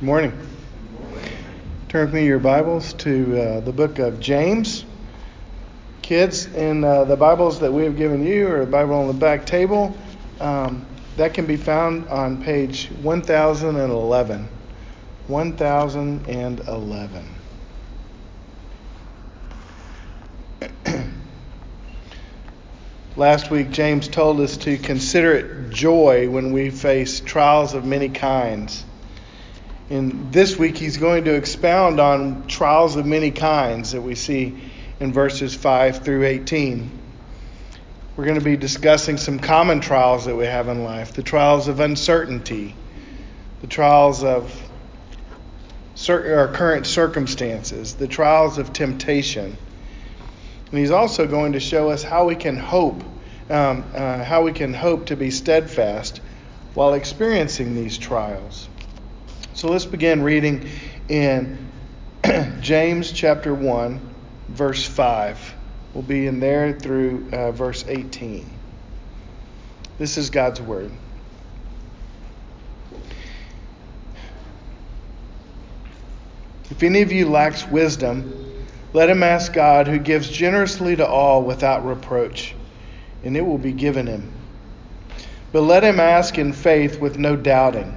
Good morning. Turn with me your Bibles to uh, the book of James. Kids, in uh, the Bibles that we have given you, or the Bible on the back table, um, that can be found on page 1011. 1011. Last week, James told us to consider it joy when we face trials of many kinds. And this week he's going to expound on trials of many kinds that we see in verses 5 through 18. We're going to be discussing some common trials that we have in life the trials of uncertainty, the trials of our current circumstances, the trials of temptation. And he's also going to show us how we can hope, um, uh, how we can hope to be steadfast while experiencing these trials. So let's begin reading in James chapter 1, verse 5. We'll be in there through uh, verse 18. This is God's word. If any of you lacks wisdom, let him ask God, who gives generously to all without reproach, and it will be given him. But let him ask in faith with no doubting.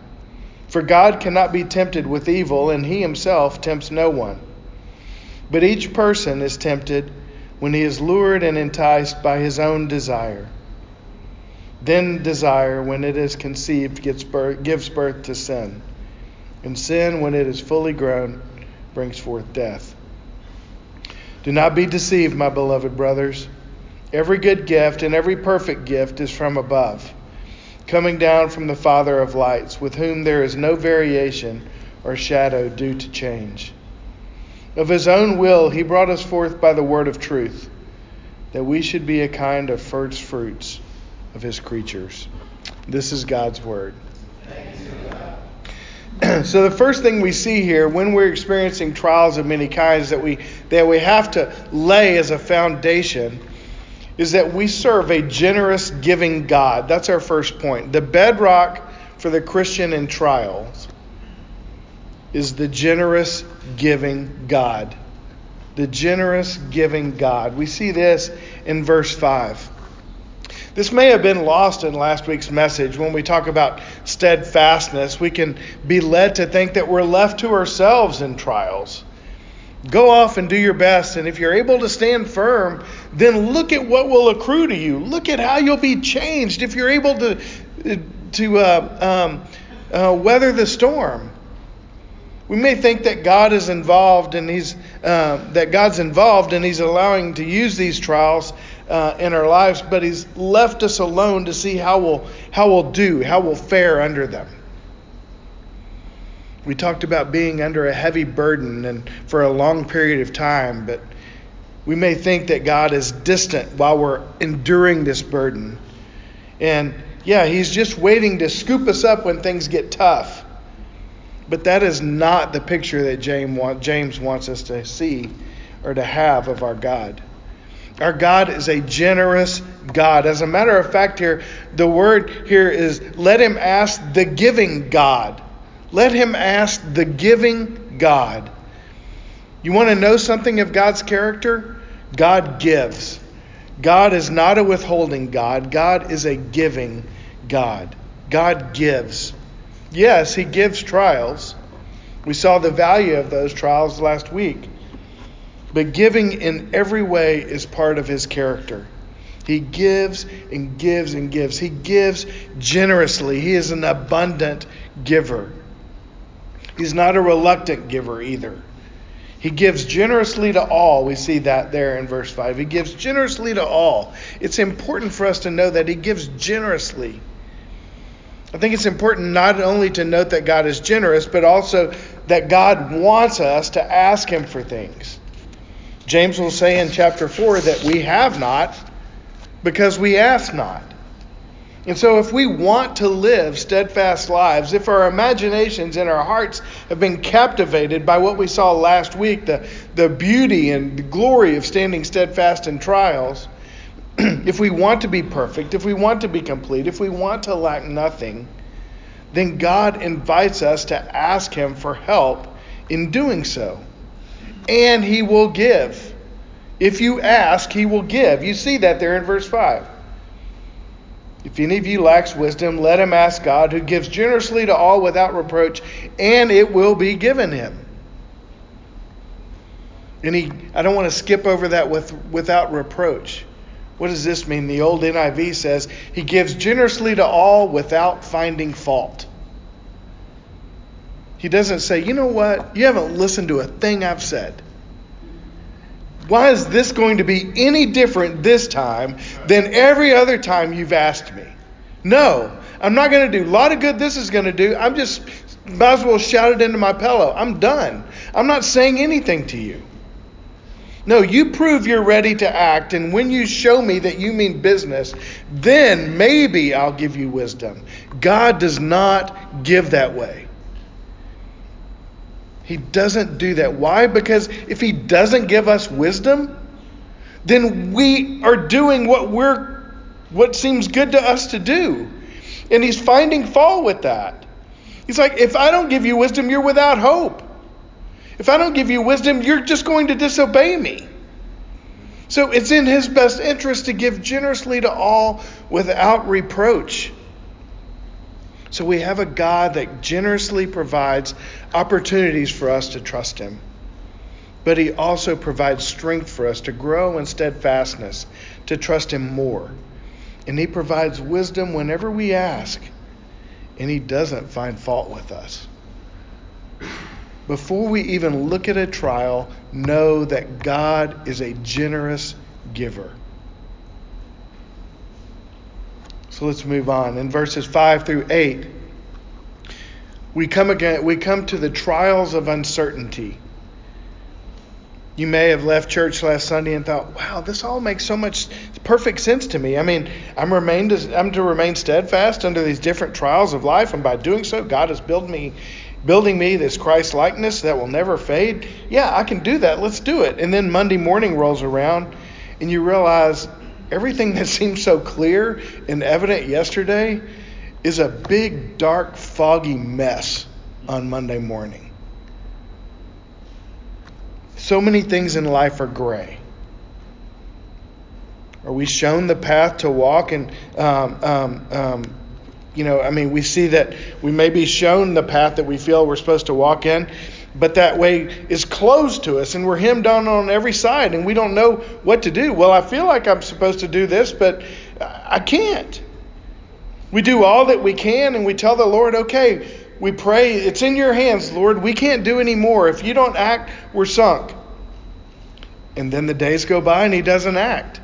For God cannot be tempted with evil, and he himself tempts no one. But each person is tempted when he is lured and enticed by his own desire. Then desire, when it is conceived, birth, gives birth to sin. And sin, when it is fully grown, brings forth death. Do not be deceived, my beloved brothers. Every good gift and every perfect gift is from above coming down from the Father of lights, with whom there is no variation or shadow due to change. Of his own will, he brought us forth by the word of truth, that we should be a kind of first fruits of his creatures. This is God's word. so the first thing we see here when we're experiencing trials of many kinds that we that we have to lay as a foundation is that we serve a generous, giving God. That's our first point. The bedrock for the Christian in trials is the generous, giving God. The generous, giving God. We see this in verse 5. This may have been lost in last week's message. When we talk about steadfastness, we can be led to think that we're left to ourselves in trials. Go off and do your best. And if you're able to stand firm, then look at what will accrue to you. Look at how you'll be changed if you're able to, to uh, um, uh, weather the storm. We may think that God is involved and He's uh, that God's involved and He's allowing to use these trials uh, in our lives, but He's left us alone to see how we'll how we'll do, how we'll fare under them. We talked about being under a heavy burden and for a long period of time, but we may think that God is distant while we're enduring this burden. And yeah, He's just waiting to scoop us up when things get tough. But that is not the picture that James wants us to see or to have of our God. Our God is a generous God. As a matter of fact, here, the word here is let him ask the giving God. Let him ask the giving God. You want to know something of God's character? God gives. God is not a withholding God, God is a giving God. God gives. Yes, He gives trials. We saw the value of those trials last week. But giving in every way is part of his character. He gives and gives and gives. He gives generously. He is an abundant giver. He's not a reluctant giver either. He gives generously to all. We see that there in verse 5. He gives generously to all. It's important for us to know that he gives generously. I think it's important not only to note that God is generous, but also that God wants us to ask him for things. James will say in chapter 4 that we have not because we ask not. And so, if we want to live steadfast lives, if our imaginations and our hearts have been captivated by what we saw last week, the, the beauty and the glory of standing steadfast in trials, if we want to be perfect, if we want to be complete, if we want to lack nothing, then God invites us to ask Him for help in doing so. And He will give. If you ask, He will give. You see that there in verse 5. If any of you lacks wisdom, let him ask God, who gives generously to all without reproach, and it will be given him. And he, I don't want to skip over that with without reproach. What does this mean? The old NIV says, He gives generously to all without finding fault. He doesn't say, You know what? You haven't listened to a thing I've said. Why is this going to be any different this time than every other time you've asked me? No, I'm not going to do. A lot of good this is going to do. I'm just, might as well shout it into my pillow. I'm done. I'm not saying anything to you. No, you prove you're ready to act, and when you show me that you mean business, then maybe I'll give you wisdom. God does not give that way. He doesn't do that. Why? Because if he doesn't give us wisdom, then we are doing what we're what seems good to us to do. And he's finding fault with that. He's like, if I don't give you wisdom, you're without hope. If I don't give you wisdom, you're just going to disobey me. So it's in his best interest to give generously to all without reproach. So we have a God that generously provides opportunities for us to trust Him. But He also provides strength for us to grow in steadfastness, to trust Him more. And He provides wisdom whenever we ask, and He doesn't find fault with us. Before we even look at a trial, know that God is a generous giver. So let's move on. In verses 5 through 8, we come again we come to the trials of uncertainty. You may have left church last Sunday and thought, "Wow, this all makes so much perfect sense to me." I mean, I'm remained I'm to remain steadfast under these different trials of life, and by doing so, God has built me building me this Christ likeness that will never fade. Yeah, I can do that. Let's do it. And then Monday morning rolls around and you realize everything that seemed so clear and evident yesterday is a big, dark, foggy mess on Monday morning. So many things in life are gray. Are we shown the path to walk? And, um, um, um, you know, I mean, we see that we may be shown the path that we feel we're supposed to walk in, but that way is closed to us and we're hemmed on on every side and we don't know what to do. Well, I feel like I'm supposed to do this, but I can't. We do all that we can and we tell the Lord, okay, we pray, it's in your hands, Lord. We can't do any more. If you don't act, we're sunk. And then the days go by and he doesn't act.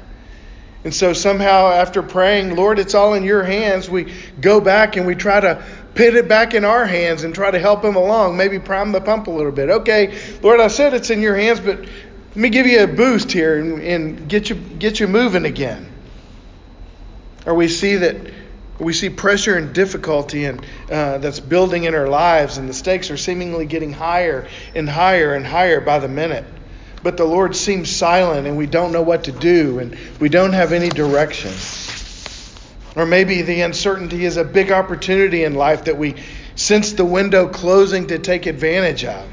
And so somehow, after praying, Lord, it's all in your hands, we go back and we try to put it back in our hands and try to help him along, maybe prime the pump a little bit. Okay, Lord, I said it's in your hands, but let me give you a boost here and, and get you get you moving again. Or we see that we see pressure and difficulty and uh, that's building in our lives, and the stakes are seemingly getting higher and higher and higher by the minute. But the Lord seems silent, and we don't know what to do, and we don't have any direction. Or maybe the uncertainty is a big opportunity in life that we sense the window closing to take advantage of.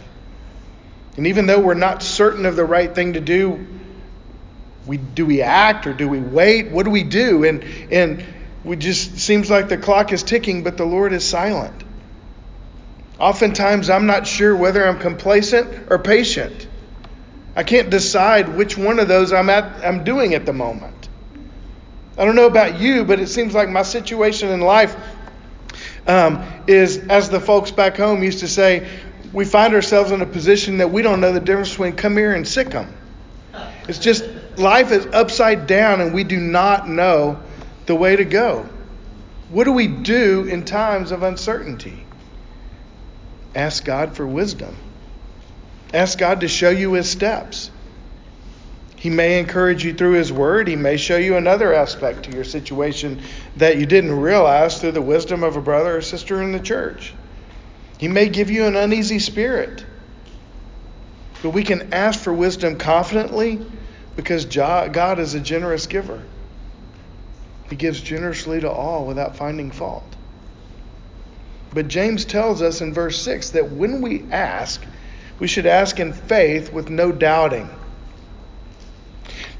And even though we're not certain of the right thing to do, we do we act or do we wait? What do we do? And and we just seems like the clock is ticking, but the Lord is silent. Oftentimes I'm not sure whether I'm complacent or patient. I can't decide which one of those I'm at I'm doing at the moment. I don't know about you, but it seems like my situation in life um, is, as the folks back home used to say, we find ourselves in a position that we don't know the difference between come here and sick 'em. It's just life is upside down and we do not know the way to go. What do we do in times of uncertainty? Ask God for wisdom. Ask God to show you his steps. He may encourage you through his word. He may show you another aspect to your situation that you didn't realize through the wisdom of a brother or sister in the church. He may give you an uneasy spirit. But we can ask for wisdom confidently because God is a generous giver. He gives generously to all without finding fault. But James tells us in verse 6 that when we ask, we should ask in faith with no doubting.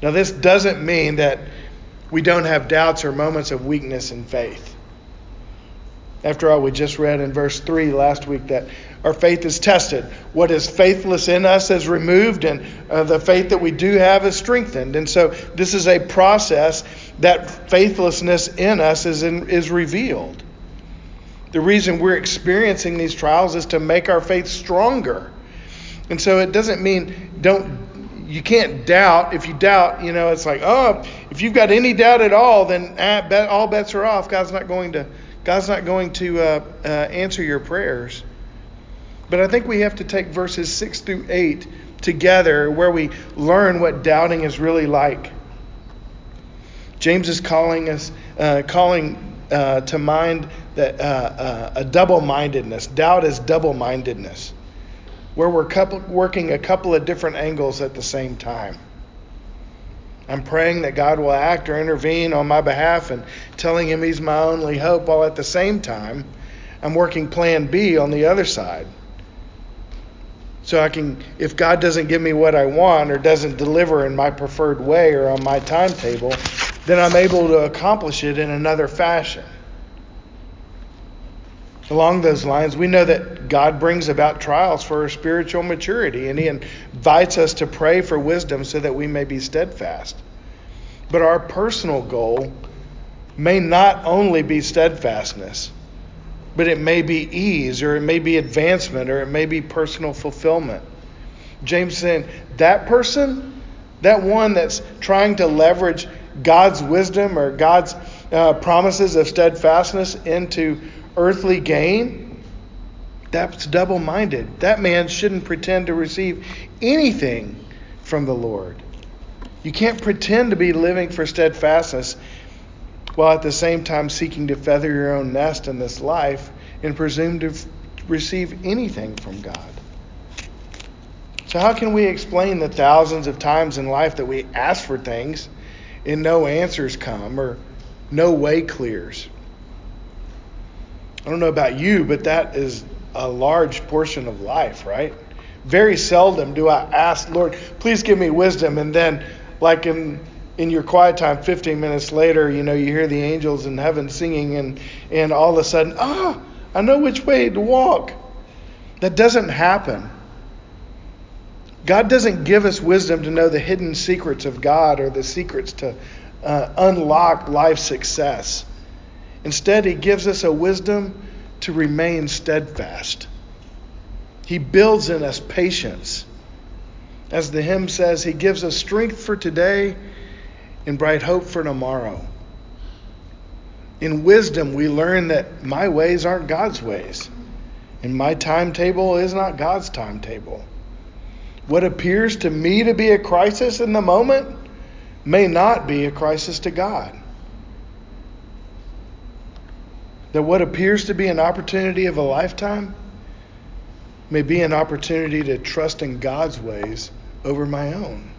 Now, this doesn't mean that we don't have doubts or moments of weakness in faith. After all, we just read in verse 3 last week that our faith is tested. What is faithless in us is removed, and uh, the faith that we do have is strengthened. And so, this is a process that faithlessness in us is, in, is revealed. The reason we're experiencing these trials is to make our faith stronger. And so, it doesn't mean don't you can't doubt. If you doubt, you know, it's like, oh, if you've got any doubt at all, then ah, all bets are off. God's not going to God's not going to uh, uh, answer your prayers. But I think we have to take verses 6 through 8 together where we learn what doubting is really like. James is calling us, uh, calling uh, to mind that uh, uh, a double mindedness. Doubt is double mindedness, where we're couple, working a couple of different angles at the same time. I'm praying that God will act or intervene on my behalf and telling him he's my only hope, while at the same time, I'm working plan B on the other side. So I can, if God doesn't give me what I want or doesn't deliver in my preferred way or on my timetable, then I'm able to accomplish it in another fashion. Along those lines, we know that God brings about trials for our spiritual maturity, and He invites us to pray for wisdom so that we may be steadfast. But our personal goal may not only be steadfastness, but it may be ease, or it may be advancement, or it may be personal fulfillment. James saying that person, that one that's trying to leverage God's wisdom or God's uh, promises of steadfastness into earthly gain, that's double minded. That man shouldn't pretend to receive anything from the Lord. You can't pretend to be living for steadfastness while at the same time seeking to feather your own nest in this life and presume to receive anything from God. So, how can we explain the thousands of times in life that we ask for things and no answers come or no way clears? I don't know about you, but that is a large portion of life, right? Very seldom do I ask, Lord, please give me wisdom, and then, like in in your quiet time 15 minutes later you know you hear the angels in heaven singing and and all of a sudden ah i know which way to walk. That doesn't happen. God doesn't give us wisdom to know the hidden secrets of god or the secrets to uh, unlock life success Instead, he gives us a wisdom to remain steadfast. He builds in us patience. As the hymn says, he gives us strength for today and bright hope for tomorrow. In wisdom, we learn that my ways aren't God's ways, and my timetable is not God's timetable. What appears to me to be a crisis in the moment may not be a crisis to God. That what appears to be an opportunity of a lifetime may be an opportunity to trust in God's ways over my own.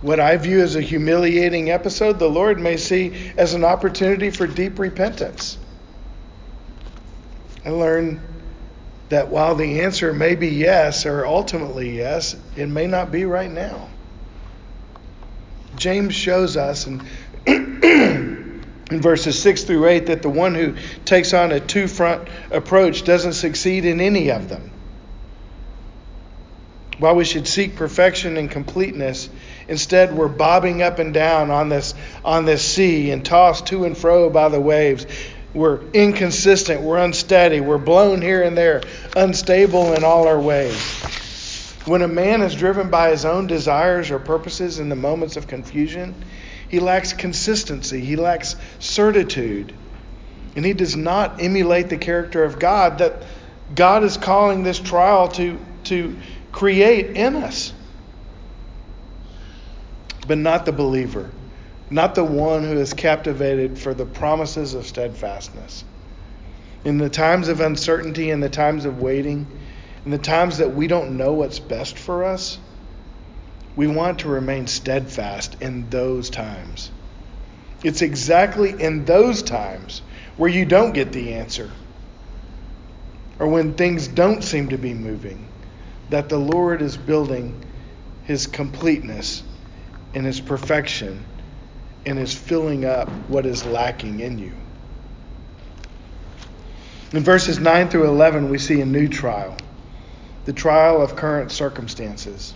What I view as a humiliating episode, the Lord may see as an opportunity for deep repentance. I learn that while the answer may be yes, or ultimately yes, it may not be right now. James shows us, and in verses 6 through 8 that the one who takes on a two front approach doesn't succeed in any of them. While we should seek perfection and completeness, instead we're bobbing up and down on this on this sea and tossed to and fro by the waves. We're inconsistent, we're unsteady, we're blown here and there, unstable in all our ways. When a man is driven by his own desires or purposes in the moments of confusion, he lacks consistency, he lacks certitude, and he does not emulate the character of God that God is calling this trial to, to create in us. But not the believer, not the one who is captivated for the promises of steadfastness. In the times of uncertainty, in the times of waiting, in the times that we don't know what's best for us, we want to remain steadfast in those times. It's exactly in those times where you don't get the answer or when things don't seem to be moving that the Lord is building his completeness and his perfection and is filling up what is lacking in you. In verses 9 through 11, we see a new trial the trial of current circumstances.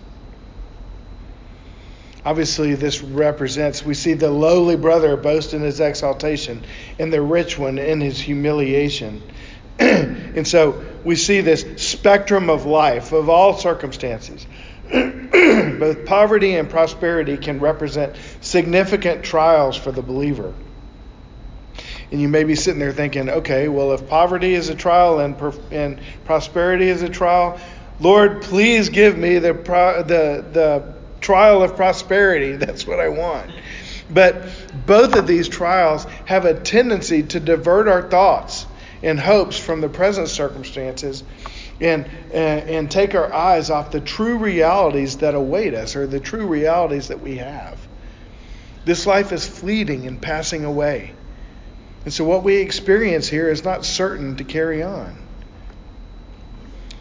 Obviously, this represents, we see the lowly brother boast in his exaltation, and the rich one in his humiliation. and so we see this spectrum of life, of all circumstances. Both poverty and prosperity can represent significant trials for the believer. And you may be sitting there thinking, okay, well, if poverty is a trial and, and prosperity is a trial, Lord, please give me the, the, the trial of prosperity. That's what I want. But both of these trials have a tendency to divert our thoughts and hopes from the present circumstances and, and, and take our eyes off the true realities that await us or the true realities that we have. This life is fleeting and passing away. And so what we experience here is not certain to carry on.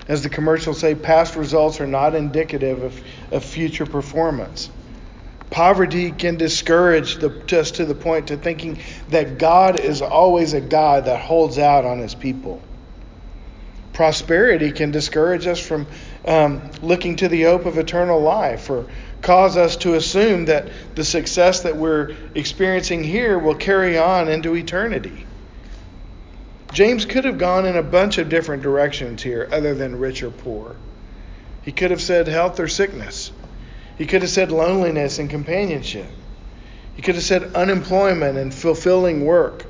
As the commercials say, past results are not indicative of, of future performance. Poverty can discourage the, just to the point to thinking that God is always a God that holds out on his people. Prosperity can discourage us from um, looking to the hope of eternal life or cause us to assume that the success that we're experiencing here will carry on into eternity. James could have gone in a bunch of different directions here other than rich or poor. He could have said health or sickness. He could have said loneliness and companionship. He could have said unemployment and fulfilling work.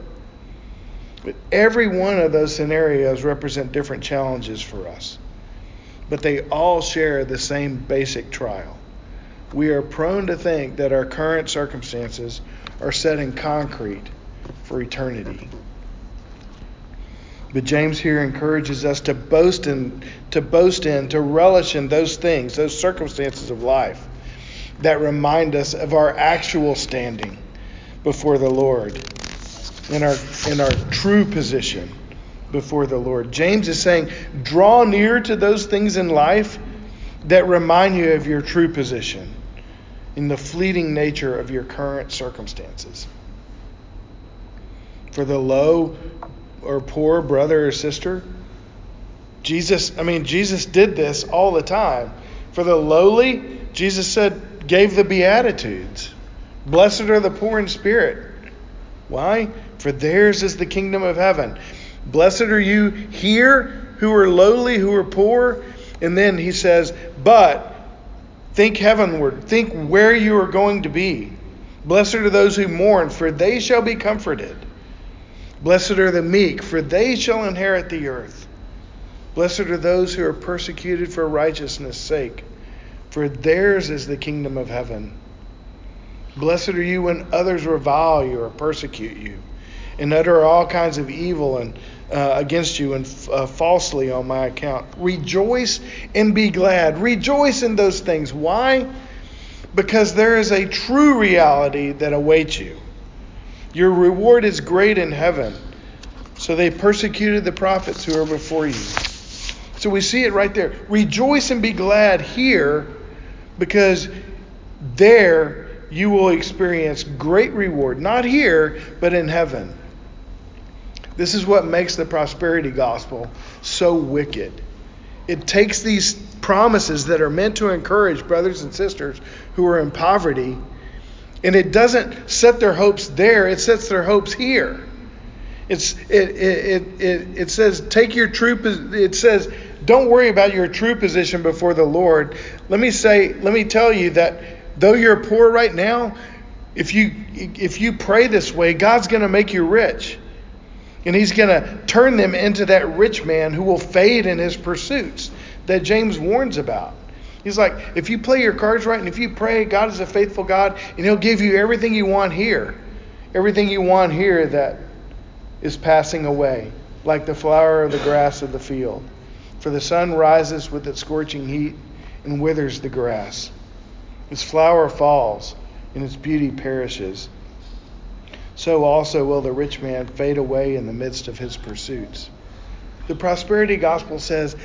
But every one of those scenarios represent different challenges for us. But they all share the same basic trial. We are prone to think that our current circumstances are set in concrete for eternity. But James here encourages us to boast in, to boast in, to relish in those things, those circumstances of life that remind us of our actual standing before the Lord, in our in our true position before the Lord. James is saying, draw near to those things in life that remind you of your true position in the fleeting nature of your current circumstances. For the low or poor brother or sister. Jesus, I mean, Jesus did this all the time. For the lowly, Jesus said, gave the Beatitudes. Blessed are the poor in spirit. Why? For theirs is the kingdom of heaven. Blessed are you here who are lowly, who are poor. And then he says, but think heavenward, think where you are going to be. Blessed are those who mourn, for they shall be comforted. Blessed are the meek, for they shall inherit the earth. Blessed are those who are persecuted for righteousness' sake, for theirs is the kingdom of heaven. Blessed are you when others revile you or persecute you, and utter all kinds of evil and uh, against you and uh, falsely on my account. Rejoice and be glad. Rejoice in those things. Why? Because there is a true reality that awaits you. Your reward is great in heaven. So they persecuted the prophets who are before you. So we see it right there. Rejoice and be glad here because there you will experience great reward, not here, but in heaven. This is what makes the prosperity gospel so wicked. it takes these promises that are meant to encourage brothers and sisters who are in poverty, and it doesn't set their hopes there, it sets their hopes here. It's, it, it, it, it says, take your true, it says, don't worry about your true position before the Lord. Let me say, let me tell you that though you're poor right now, if you, if you pray this way, God's going to make you rich. And he's going to turn them into that rich man who will fade in his pursuits that James warns about. He's like, if you play your cards right and if you pray, God is a faithful God, and he'll give you everything you want here. Everything you want here that is passing away, like the flower of the grass of the field. For the sun rises with its scorching heat and withers the grass. Its flower falls, and its beauty perishes. So also will the rich man fade away in the midst of his pursuits. The prosperity gospel says,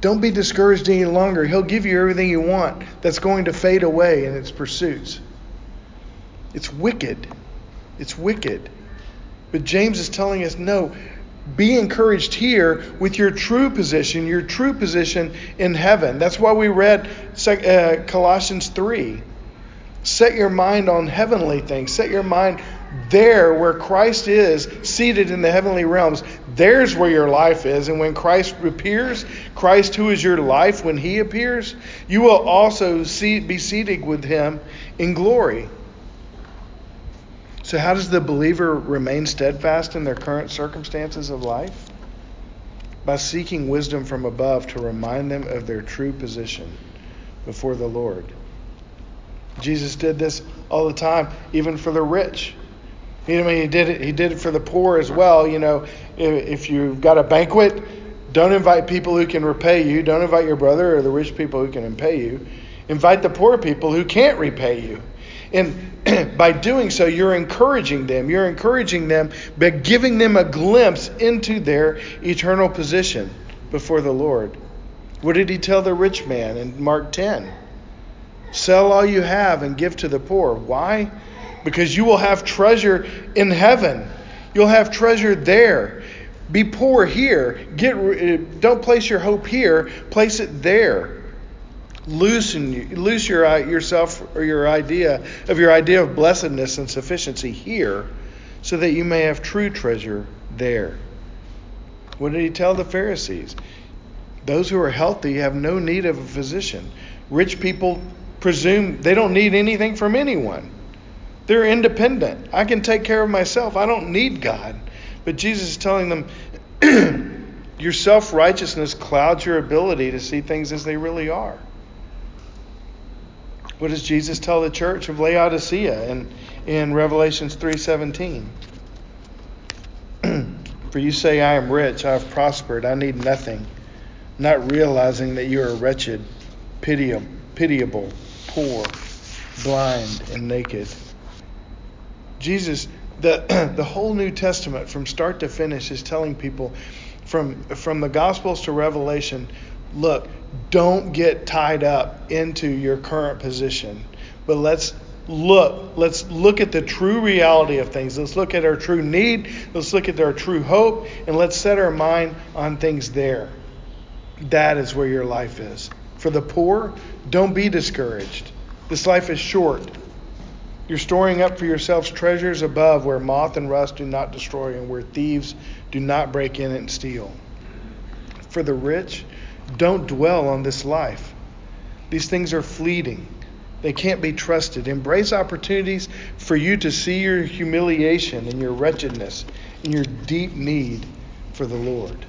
don't be discouraged any longer. He'll give you everything you want that's going to fade away in its pursuits. It's wicked. It's wicked. But James is telling us no, be encouraged here with your true position, your true position in heaven. That's why we read uh, Colossians 3. Set your mind on heavenly things. Set your mind there where Christ is, seated in the heavenly realms. There's where your life is. And when Christ appears, Christ, who is your life, when he appears, you will also see, be seated with him in glory. So, how does the believer remain steadfast in their current circumstances of life? By seeking wisdom from above to remind them of their true position before the Lord. Jesus did this all the time, even for the rich. You know, he did it. He did it for the poor as well. You know, if you've got a banquet, don't invite people who can repay you. Don't invite your brother or the rich people who can repay you. Invite the poor people who can't repay you. And by doing so, you're encouraging them. You're encouraging them by giving them a glimpse into their eternal position before the Lord. What did he tell the rich man in Mark 10? Sell all you have and give to the poor. Why? Because you will have treasure in heaven. You'll have treasure there. Be poor here. Get uh, don't place your hope here. Place it there loosen loose your uh, yourself or your idea of your idea of blessedness and sufficiency here so that you may have true treasure there what did he tell the pharisees those who are healthy have no need of a physician rich people presume they don't need anything from anyone they're independent. I can take care of myself. I don't need god. But jesus is telling them your self-righteousness clouds your ability to see things as they really are. What does Jesus tell the church of Laodicea in, in Revelations 3:17? For you say, I am rich, I have prospered, I need nothing, not realizing that you are wretched, pitiable, pitiable poor, blind, and naked. Jesus, the, the whole New Testament from start to finish is telling people from, from the Gospels to Revelation look, don't get tied up into your current position, but let's look let's look at the true reality of things. Let's look at our true need. Let's look at our true hope and let's set our mind on things there. That is where your life is. For the poor don't be discouraged. This life is short you're storing up for yourselves treasures above where moth and rust do not destroy and where thieves do not break in and steal for the rich don't dwell on this life. These things are fleeting. They can't be trusted. Embrace opportunities for you to see your humiliation and your wretchedness and your deep need for the Lord.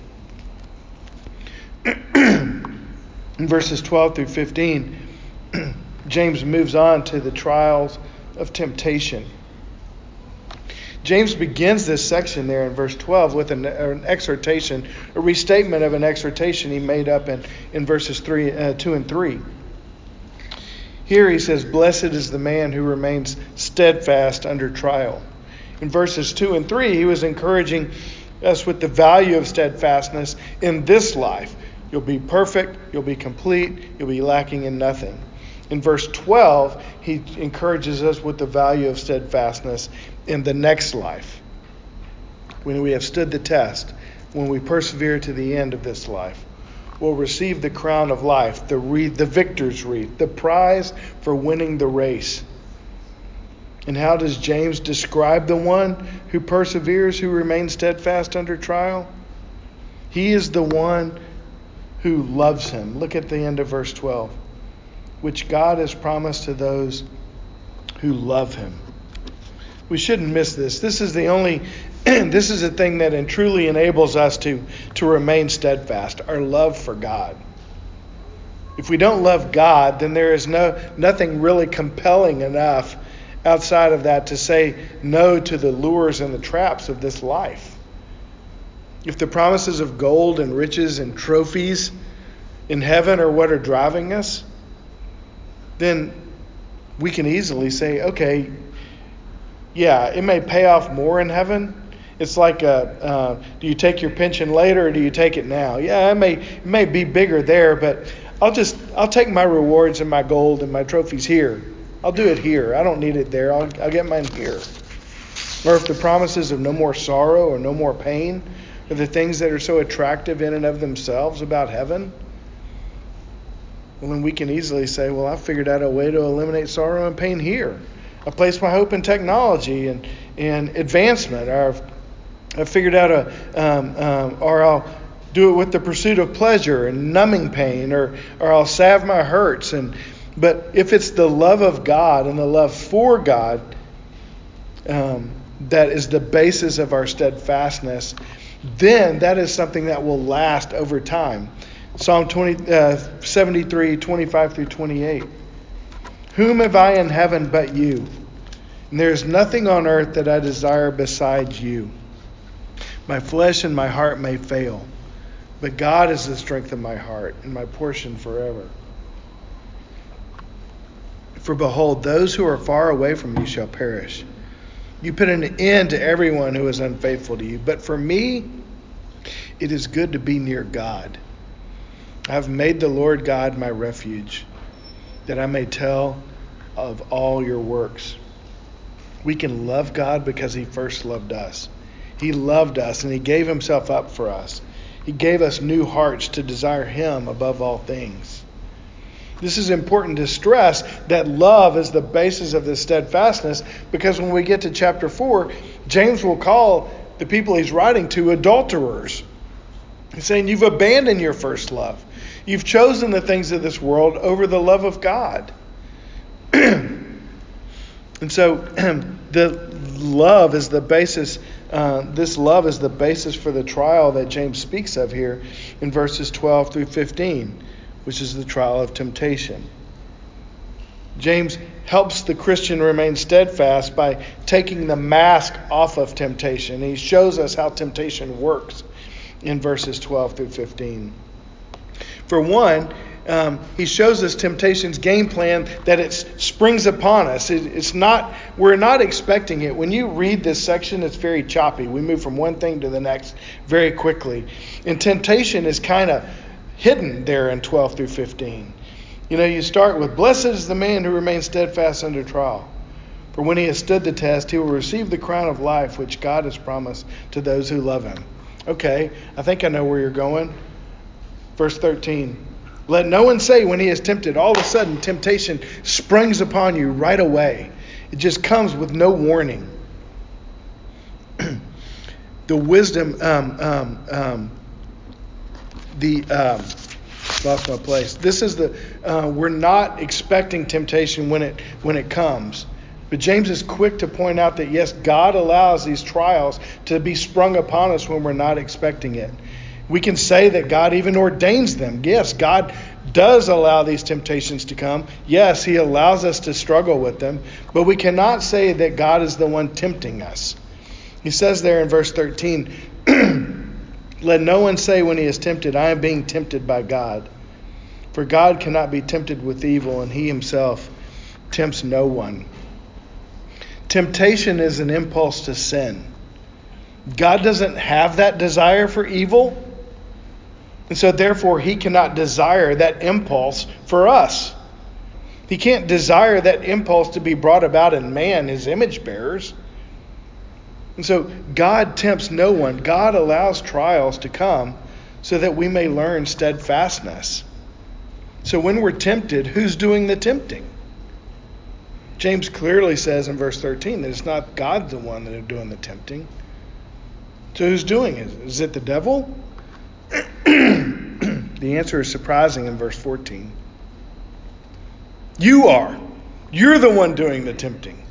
In verses 12 through 15, James moves on to the trials of temptation. James begins this section there in verse 12 with an, an exhortation, a restatement of an exhortation he made up in, in verses three, uh, 2 and 3. Here he says, Blessed is the man who remains steadfast under trial. In verses 2 and 3, he was encouraging us with the value of steadfastness in this life. You'll be perfect, you'll be complete, you'll be lacking in nothing. In verse 12, he encourages us with the value of steadfastness in the next life, when we have stood the test, when we persevere to the end of this life. we'll receive the crown of life, the wreath, the victor's wreath, the prize for winning the race. And how does James describe the one who perseveres, who remains steadfast under trial? He is the one who loves him. Look at the end of verse 12. Which God has promised to those who love him. We shouldn't miss this. This is the only this is the thing that truly enables us to, to remain steadfast, our love for God. If we don't love God, then there is no nothing really compelling enough outside of that to say no to the lures and the traps of this life. If the promises of gold and riches and trophies in heaven are what are driving us, then we can easily say, okay, yeah, it may pay off more in heaven. It's like, a, uh, do you take your pension later or do you take it now? Yeah, it may it may be bigger there, but I'll just I'll take my rewards and my gold and my trophies here. I'll do it here. I don't need it there. I'll, I'll get mine here. Or if the promises of no more sorrow or no more pain are the things that are so attractive in and of themselves about heaven, well, then we can easily say, well, I figured out a way to eliminate sorrow and pain here. I place my hope in technology and, and advancement. I've, I've figured out a, um, um, or I'll do it with the pursuit of pleasure and numbing pain, or, or I'll salve my hurts. And, but if it's the love of God and the love for God um, that is the basis of our steadfastness, then that is something that will last over time. Psalm 20, uh, 73, 25 through 28. Whom have I in heaven but you? And there is nothing on earth that I desire besides you. My flesh and my heart may fail, but God is the strength of my heart and my portion forever. For behold, those who are far away from you shall perish. You put an end to everyone who is unfaithful to you. But for me, it is good to be near God. I have made the Lord God my refuge, that I may tell of all your works. We can love God because He first loved us. He loved us and He gave Himself up for us. He gave us new hearts to desire Him above all things. This is important to stress that love is the basis of this steadfastness because when we get to chapter 4, James will call the people he's writing to adulterers. He's saying, You've abandoned your first love. You've chosen the things of this world over the love of God. and so the love is the basis, uh, this love is the basis for the trial that James speaks of here in verses 12 through 15, which is the trial of temptation. James helps the Christian remain steadfast by taking the mask off of temptation. He shows us how temptation works in verses 12 through 15. For one, um, he shows us temptation's game plan that it springs upon us. It, it's not we're not expecting it. When you read this section, it's very choppy. We move from one thing to the next very quickly, and temptation is kind of hidden there in 12 through 15. You know, you start with blessed is the man who remains steadfast under trial. For when he has stood the test, he will receive the crown of life which God has promised to those who love him. Okay, I think I know where you're going. Verse 13. Let no one say when he is tempted, all of a sudden temptation springs upon you right away. It just comes with no warning. the wisdom, um, um, um, the, um, lost my place. This is the, uh, we're not expecting temptation when it, when it comes. But James is quick to point out that yes, God allows these trials to be sprung upon us when we're not expecting it. We can say that God even ordains them. Yes, God does allow these temptations to come. Yes, He allows us to struggle with them. But we cannot say that God is the one tempting us. He says there in verse 13, Let no one say when he is tempted, I am being tempted by God. For God cannot be tempted with evil, and He Himself tempts no one. Temptation is an impulse to sin. God doesn't have that desire for evil. And so, therefore, he cannot desire that impulse for us. He can't desire that impulse to be brought about in man, his image bearers. And so, God tempts no one. God allows trials to come so that we may learn steadfastness. So when we're tempted, who's doing the tempting? James clearly says in verse 13 that it's not God the one that is doing the tempting. So who's doing it? Is it the devil? the answer is surprising in verse 14. You are. You're the one doing the tempting.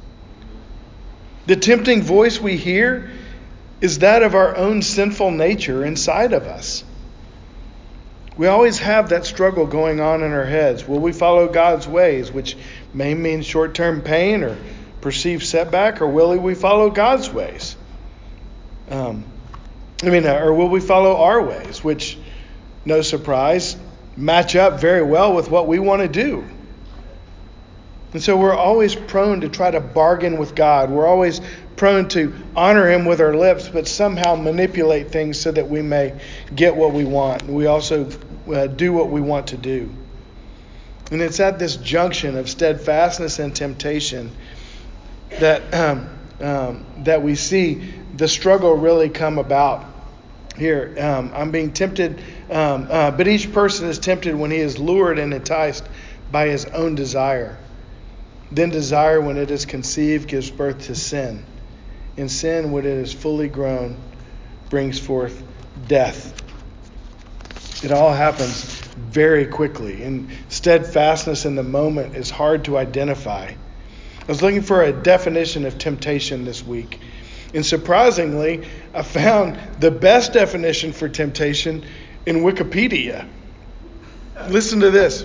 The tempting voice we hear is that of our own sinful nature inside of us. We always have that struggle going on in our heads. Will we follow God's ways, which may mean short term pain or perceived setback, or will we follow God's ways? Um, I mean, or will we follow our ways, which, no surprise, match up very well with what we want to do? And so we're always prone to try to bargain with God. We're always prone to honor Him with our lips, but somehow manipulate things so that we may get what we want. We also uh, do what we want to do. And it's at this junction of steadfastness and temptation that um, um, that we see the struggle really come about. Here, um, I'm being tempted, um, uh, but each person is tempted when he is lured and enticed by his own desire. Then desire, when it is conceived, gives birth to sin. And sin, when it is fully grown, brings forth death. It all happens very quickly, and steadfastness in the moment is hard to identify. I was looking for a definition of temptation this week, and surprisingly, I found the best definition for temptation in Wikipedia. Listen to this.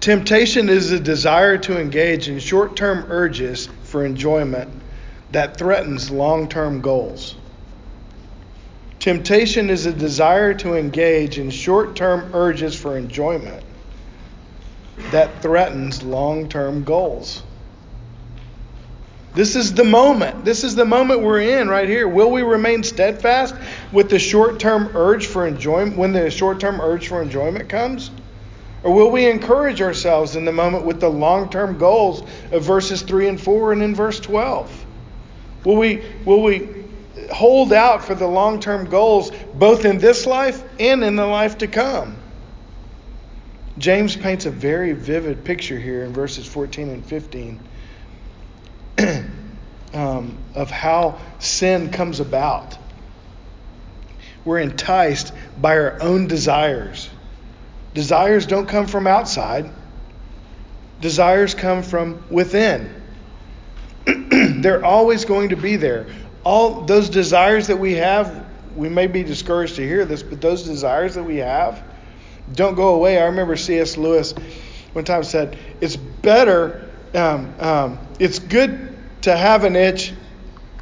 Temptation is a desire to engage in short term urges for enjoyment that threatens long term goals. Temptation is a desire to engage in short term urges for enjoyment that threatens long term goals. This is the moment. This is the moment we're in right here. Will we remain steadfast with the short term urge for enjoyment when the short term urge for enjoyment comes? Or will we encourage ourselves in the moment with the long term goals of verses 3 and 4 and in verse 12? Will we, will we hold out for the long term goals both in this life and in the life to come. James paints a very vivid picture here in verses 14 and 15 um, of how sin comes about. We're enticed by our own desires. Desires don't come from outside, desires come from within. They're always going to be there all those desires that we have, we may be discouraged to hear this, but those desires that we have don't go away. I remember C.S. Lewis one time said, "It's better, um, um, it's good to have an itch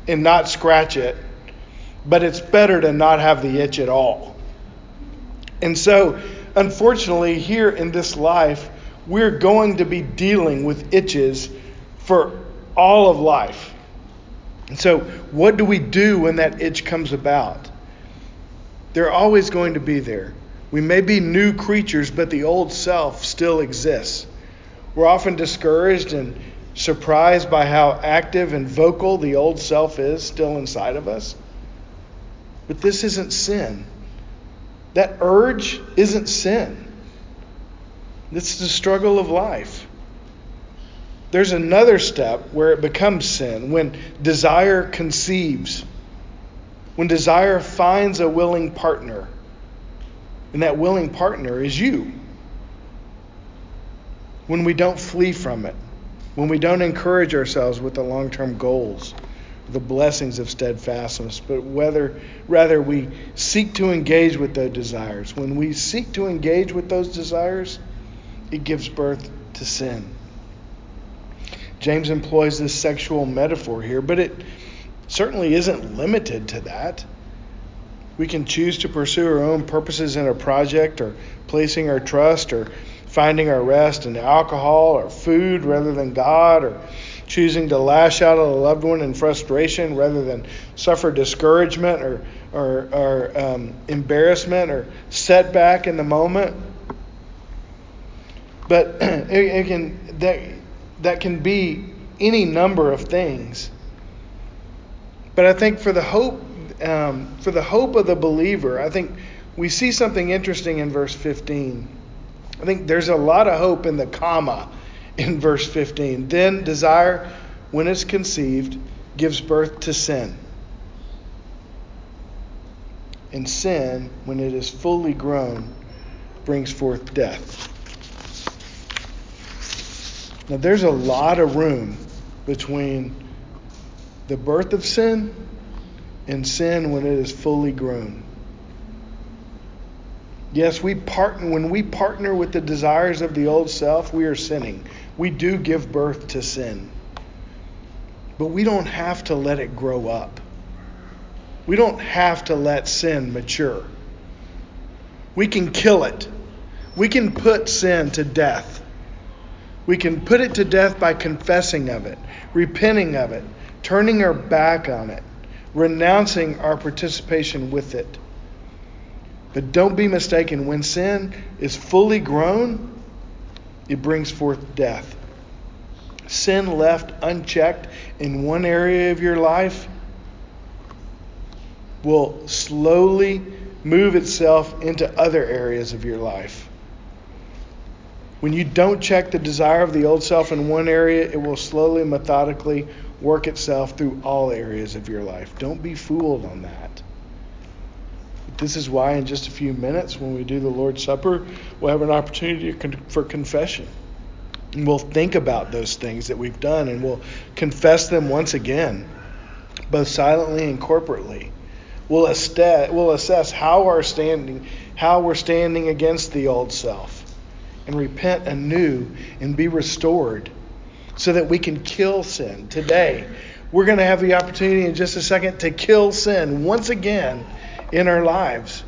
and not scratch it, but it's better to not have the itch at all." And so, unfortunately, here in this life, we're going to be dealing with itches for all of life. And so, what do we do when that itch comes about? They're always going to be there. We may be new creatures, but the old self still exists. We're often discouraged and surprised by how active and vocal the old self is still inside of us. But this isn't sin. That urge isn't sin. It's the struggle of life. There's another step where it becomes sin when desire conceives, when desire finds a willing partner. And that willing partner is you. When we don't flee from it, when we don't encourage ourselves with the long term goals, the blessings of steadfastness, but whether rather we seek to engage with those desires. When we seek to engage with those desires, it gives birth to sin. James employs this sexual metaphor here, but it certainly isn't limited to that. We can choose to pursue our own purposes in a project or placing our trust or finding our rest in alcohol or food rather than God or choosing to lash out at a loved one in frustration rather than suffer discouragement or, or, or um, embarrassment or setback in the moment. But it, it can that that can be any number of things. But I think for the hope, um, for the hope of the believer, I think we see something interesting in verse 15. I think there's a lot of hope in the comma in verse 15. Then desire, when it's conceived, gives birth to sin. And sin, when it is fully grown, brings forth death. Now, there's a lot of room between the birth of sin and sin when it is fully grown. Yes, we partner when we partner with the desires of the old self, we are sinning. We do give birth to sin. But we don't have to let it grow up. We don't have to let sin mature. We can kill it. We can put sin to death. We can put it to death by confessing of it, repenting of it, turning our back on it, renouncing our participation with it. But don't be mistaken, when sin is fully grown, it brings forth death. Sin left unchecked in one area of your life will slowly move itself into other areas of your life. When you don't check the desire of the old self in one area, it will slowly, methodically work itself through all areas of your life. Don't be fooled on that. This is why, in just a few minutes, when we do the Lord's Supper, we'll have an opportunity for confession. And we'll think about those things that we've done and we'll confess them once again, both silently and corporately. We'll assess, we'll assess how our standing, how we're standing against the old self and repent anew and be restored so that we can kill sin. Today, we're going to have the opportunity in just a second to kill sin once again in our lives.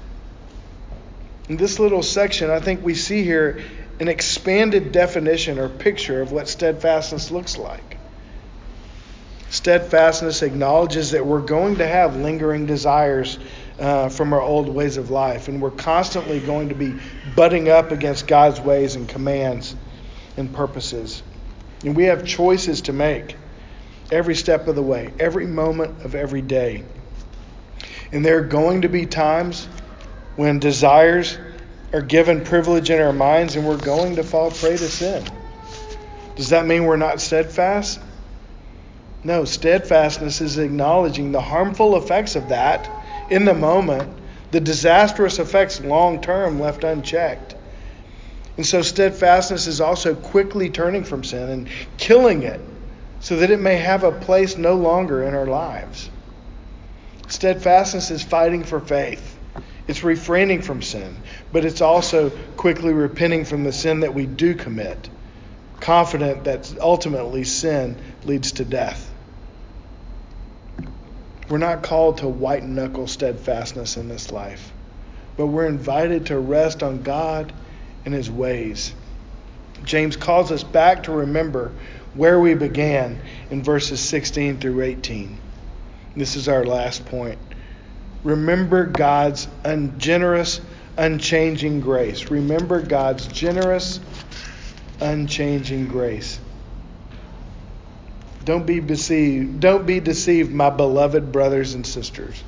In this little section, I think we see here an expanded definition or picture of what steadfastness looks like. Steadfastness acknowledges that we're going to have lingering desires uh, from our old ways of life. And we're constantly going to be butting up against God's ways and commands and purposes. And we have choices to make every step of the way, every moment of every day. And there are going to be times when desires are given privilege in our minds and we're going to fall prey to sin. Does that mean we're not steadfast? No, steadfastness is acknowledging the harmful effects of that in the moment, the disastrous effects long term left unchecked. And so steadfastness is also quickly turning from sin and killing it so that it may have a place no longer in our lives. Steadfastness is fighting for faith. It's refraining from sin, but it's also quickly repenting from the sin that we do commit, confident that ultimately sin leads to death. We're not called to white knuckle steadfastness in this life, but we're invited to rest on God and His ways. James calls us back to remember where we began in verses 16 through 18. This is our last point. Remember God's ungenerous, unchanging grace. Remember God's generous, unchanging grace. Don't be deceived. Don't be deceived, my beloved brothers and sisters.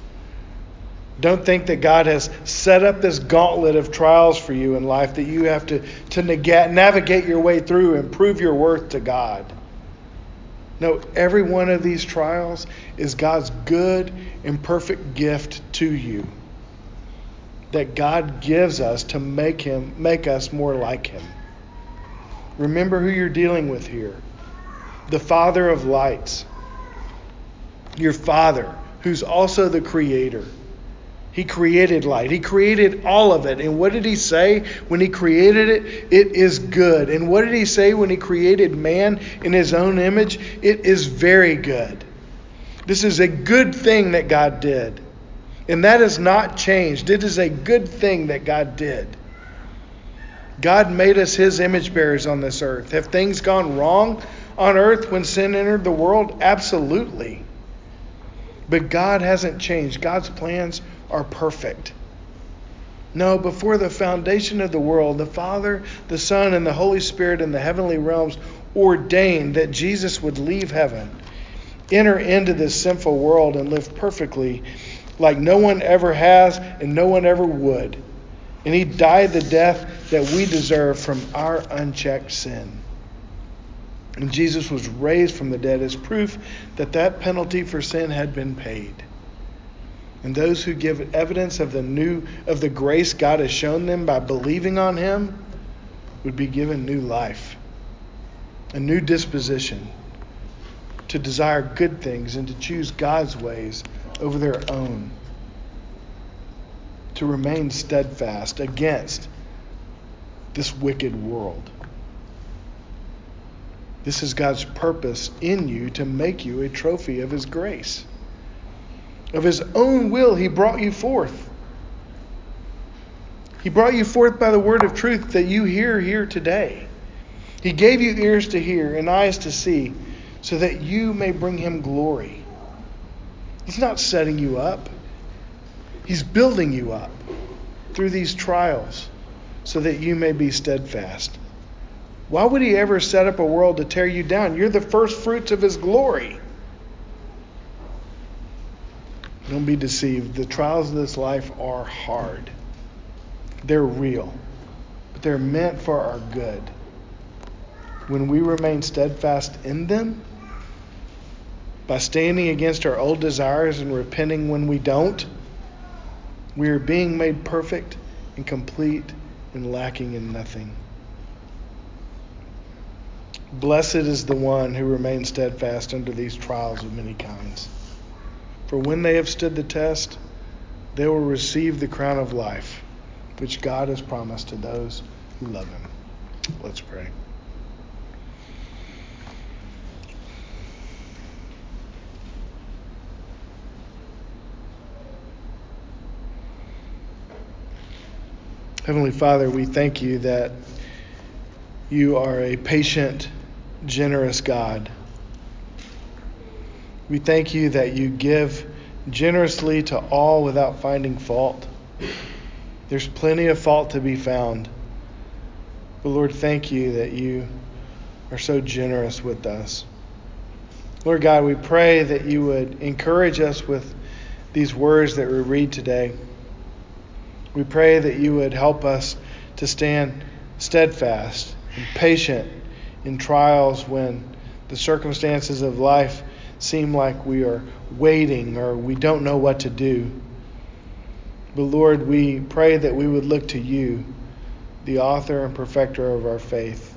Don't think that God has set up this gauntlet of trials for you in life that you have to, to navigate your way through and prove your worth to God. No, every one of these trials is God's good and perfect gift to you that God gives us to make him make us more like him. Remember who you're dealing with here the Father of lights, your Father, who's also the Creator. He created light. He created all of it. And what did he say when he created it? It is good. And what did he say when he created man in his own image? It is very good. This is a good thing that God did. And that has not changed. It is a good thing that God did. God made us his image bearers on this earth. Have things gone wrong? on earth when sin entered the world? Absolutely. But God hasn't changed. God's plans are perfect. No, before the foundation of the world, the Father, the Son, and the Holy Spirit in the heavenly realms ordained that Jesus would leave heaven, enter into this sinful world, and live perfectly like no one ever has and no one ever would. And he died the death that we deserve from our unchecked sin. And Jesus was raised from the dead as proof that that penalty for sin had been paid. And those who give evidence of the new of the grace God has shown them by believing on him would be given new life, a new disposition to desire good things and to choose God's ways over their own, to remain steadfast against this wicked world. This is God's purpose in you to make you a trophy of His grace. Of His own will, He brought you forth. He brought you forth by the word of truth that you hear here today. He gave you ears to hear and eyes to see so that you may bring Him glory. He's not setting you up, He's building you up through these trials so that you may be steadfast. Why would he ever set up a world to tear you down? You're the first fruits of his glory. Don't be deceived. The trials of this life are hard, they're real, but they're meant for our good. When we remain steadfast in them, by standing against our old desires and repenting when we don't, we are being made perfect and complete and lacking in nothing. Blessed is the one who remains steadfast under these trials of many kinds. For when they have stood the test, they will receive the crown of life, which God has promised to those who love him. Let's pray. Heavenly Father, we thank you that you are a patient, generous God. We thank you that you give generously to all without finding fault. There's plenty of fault to be found. But Lord, thank you that you are so generous with us. Lord God, we pray that you would encourage us with these words that we read today. We pray that you would help us to stand steadfast and patient in trials when the circumstances of life seem like we are waiting or we don't know what to do. But Lord, we pray that we would look to you, the author and perfecter of our faith,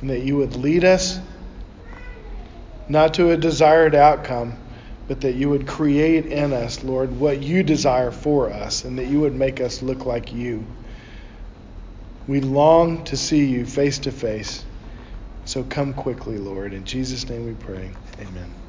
and that you would lead us not to a desired outcome, but that you would create in us, Lord, what you desire for us, and that you would make us look like you. We long to see you face to face. So come quickly, Lord. In Jesus' name we pray. Amen.